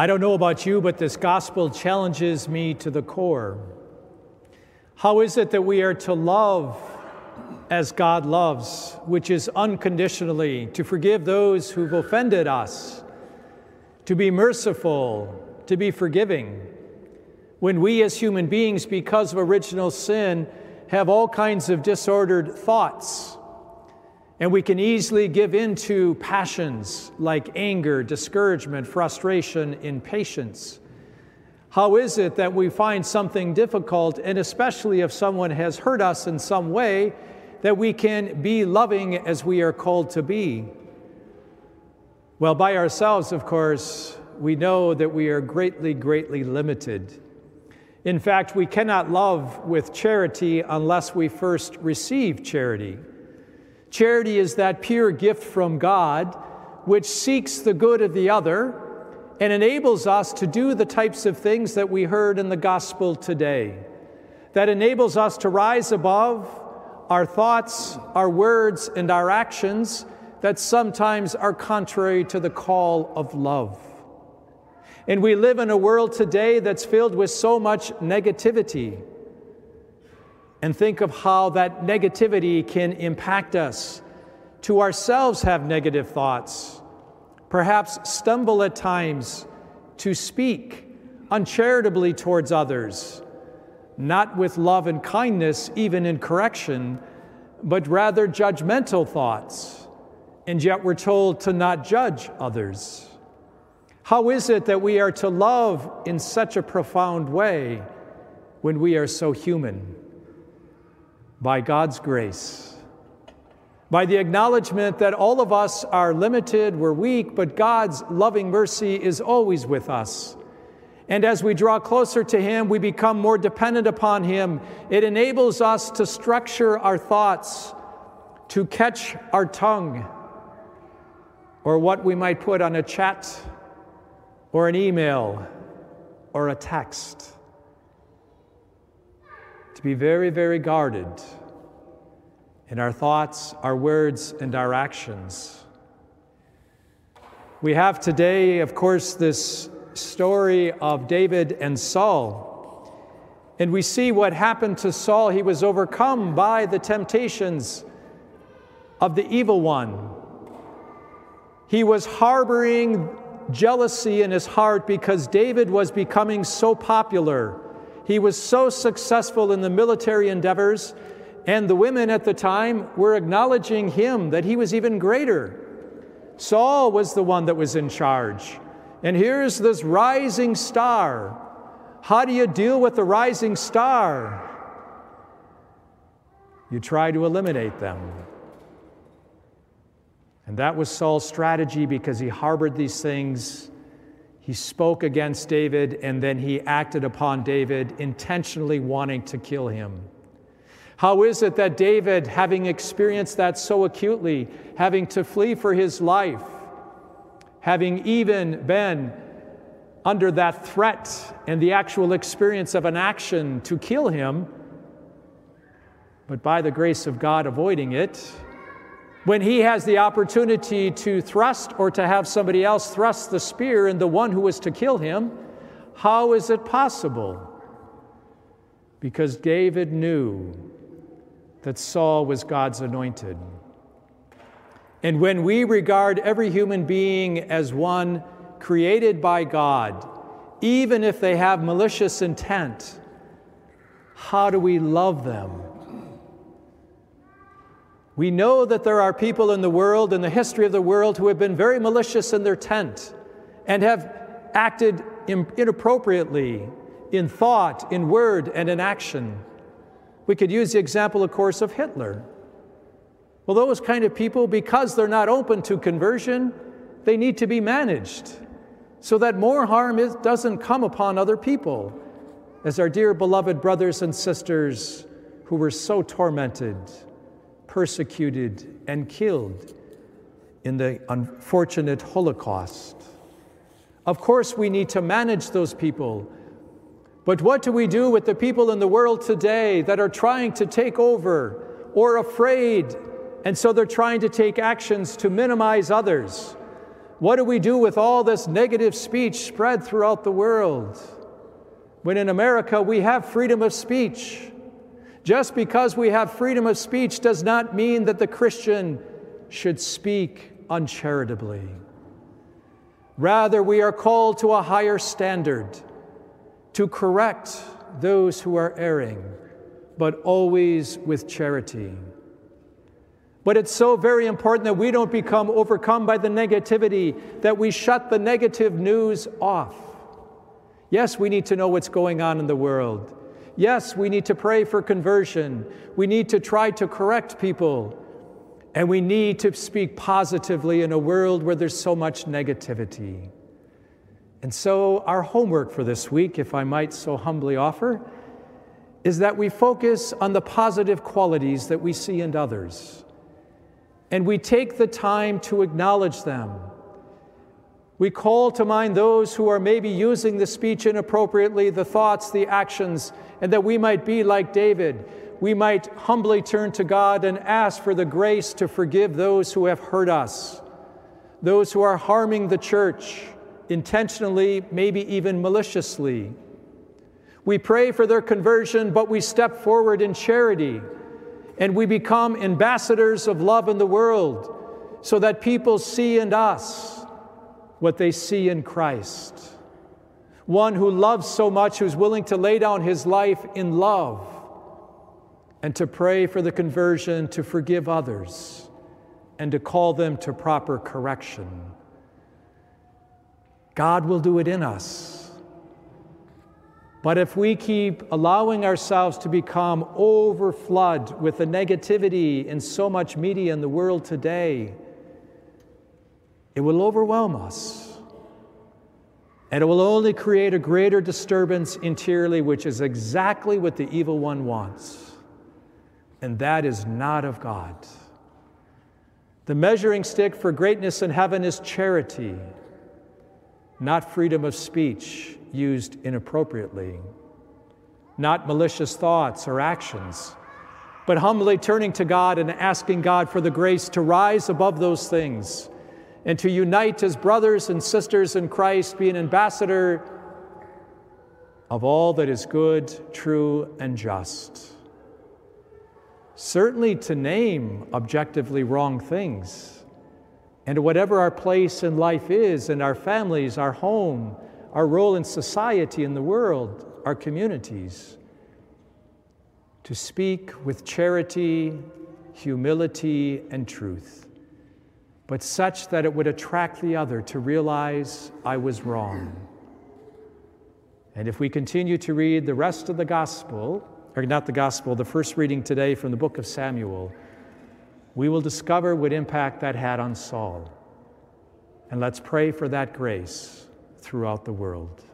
I don't know about you, but this gospel challenges me to the core. How is it that we are to love as God loves, which is unconditionally, to forgive those who've offended us, to be merciful, to be forgiving? When we as human beings, because of original sin, have all kinds of disordered thoughts, and we can easily give in to passions like anger, discouragement, frustration, impatience. How is it that we find something difficult, and especially if someone has hurt us in some way, that we can be loving as we are called to be? Well, by ourselves, of course, we know that we are greatly, greatly limited. In fact, we cannot love with charity unless we first receive charity. Charity is that pure gift from God which seeks the good of the other and enables us to do the types of things that we heard in the gospel today. That enables us to rise above our thoughts, our words, and our actions that sometimes are contrary to the call of love. And we live in a world today that's filled with so much negativity and think of how that negativity can impact us. To ourselves, have negative thoughts, perhaps stumble at times to speak uncharitably towards others, not with love and kindness, even in correction, but rather judgmental thoughts. And yet we're told to not judge others. How is it that we are to love in such a profound way when we are so human? By God's grace, by the acknowledgement that all of us are limited, we're weak, but God's loving mercy is always with us. And as we draw closer to Him, we become more dependent upon Him. It enables us to structure our thoughts, to catch our tongue, or what we might put on a chat, or an email, or a text to be very, very guarded in our thoughts, our words, and our actions. We have today, of course, this story of David and Saul. And we see what happened to Saul. He was overcome by the temptations of the evil one. He was harboring jealousy in his heart because David was becoming so popular he was so successful in the military endeavors, and the women at the time were acknowledging him that he was even greater. Saul was the one that was in charge. And here's this rising star. How do you deal with the rising star? You try to eliminate them. And that was Saul's strategy because he harbored these things he spoke against David and then he acted upon David, intentionally wanting to kill him. How is it that David, having experienced that so acutely, having to flee for his life, having even been under that threat and the actual experience of an action to kill him, but by the grace of God avoiding it, when he has the opportunity to thrust or to have somebody else thrust the spear in the one who was to kill him, how is it possible? Because David knew that Saul was God's anointed. And when we regard every human being as one created by God, even if they have malicious intent, how do we love them? We know that there are people in the world, in the history of the world, who have been very malicious in their tent and have acted inappropriately in thought, in word, and in action. We could use the example, of course, of Hitler. Well, those kind of people, because they're not open to conversion, they need to be managed so that more harm doesn't come upon other people, as our dear beloved brothers and sisters who were so tormented persecuted, and killed in the unfortunate Holocaust. Of course, we need to manage those people. But what do we do with the people in the world today that are trying to take over or afraid, and so they're trying to take actions to minimize others? What do we do with all this negative speech spread throughout the world? When in America we have freedom of speech. Just because we have freedom of speech does not mean that the Christian should speak uncharitably. Rather, we are called to a higher standard to correct those who are erring, but always with charity. But it's so very important that we don't become overcome by the negativity, that we shut the negative news off. Yes, we need to know what's going on in the world. Yes, we need to pray for conversion. We need to try to correct people. And we need to speak positively in a world where there's so much negativity. And so, our homework for this week, if I might so humbly offer, is that we focus on the positive qualities that we see in others. And we take the time to acknowledge them. We call to mind those who are maybe using the speech inappropriately, the thoughts, the actions, and that we might be like David. We might humbly turn to God and ask for the grace to forgive those who have hurt us, those who are harming the church intentionally, maybe even maliciously. We pray for their conversion, but we step forward in charity and we become ambassadors of love in the world so that people see in us what they see in Christ. One who loves so much, who's willing to lay down his life in love and to pray for the conversion, to forgive others, and to call them to proper correction. God will do it in us. But if we keep allowing ourselves to become overflood with the negativity in so much media in the world today, it will overwhelm us. And it will only create a greater disturbance interiorly, which is exactly what the evil one wants. And that is not of God. The measuring stick for greatness in heaven is charity not freedom of speech used inappropriately, not malicious thoughts or actions, but humbly turning to God and asking God for the grace to rise above those things and to unite as brothers and sisters in Christ, be an ambassador of all that is good, true, and just. Certainly to name objectively wrong things and whatever our place in life is, in our families, our home, our role in society, in the world, our communities, to speak with charity, humility, and truth, but such that it would attract the other to realize I was wrong. And if we continue to read the rest of the gospel, or not the gospel, the first reading today from the book of Samuel, we will discover what impact that had on Saul. And let's pray for that grace throughout the world.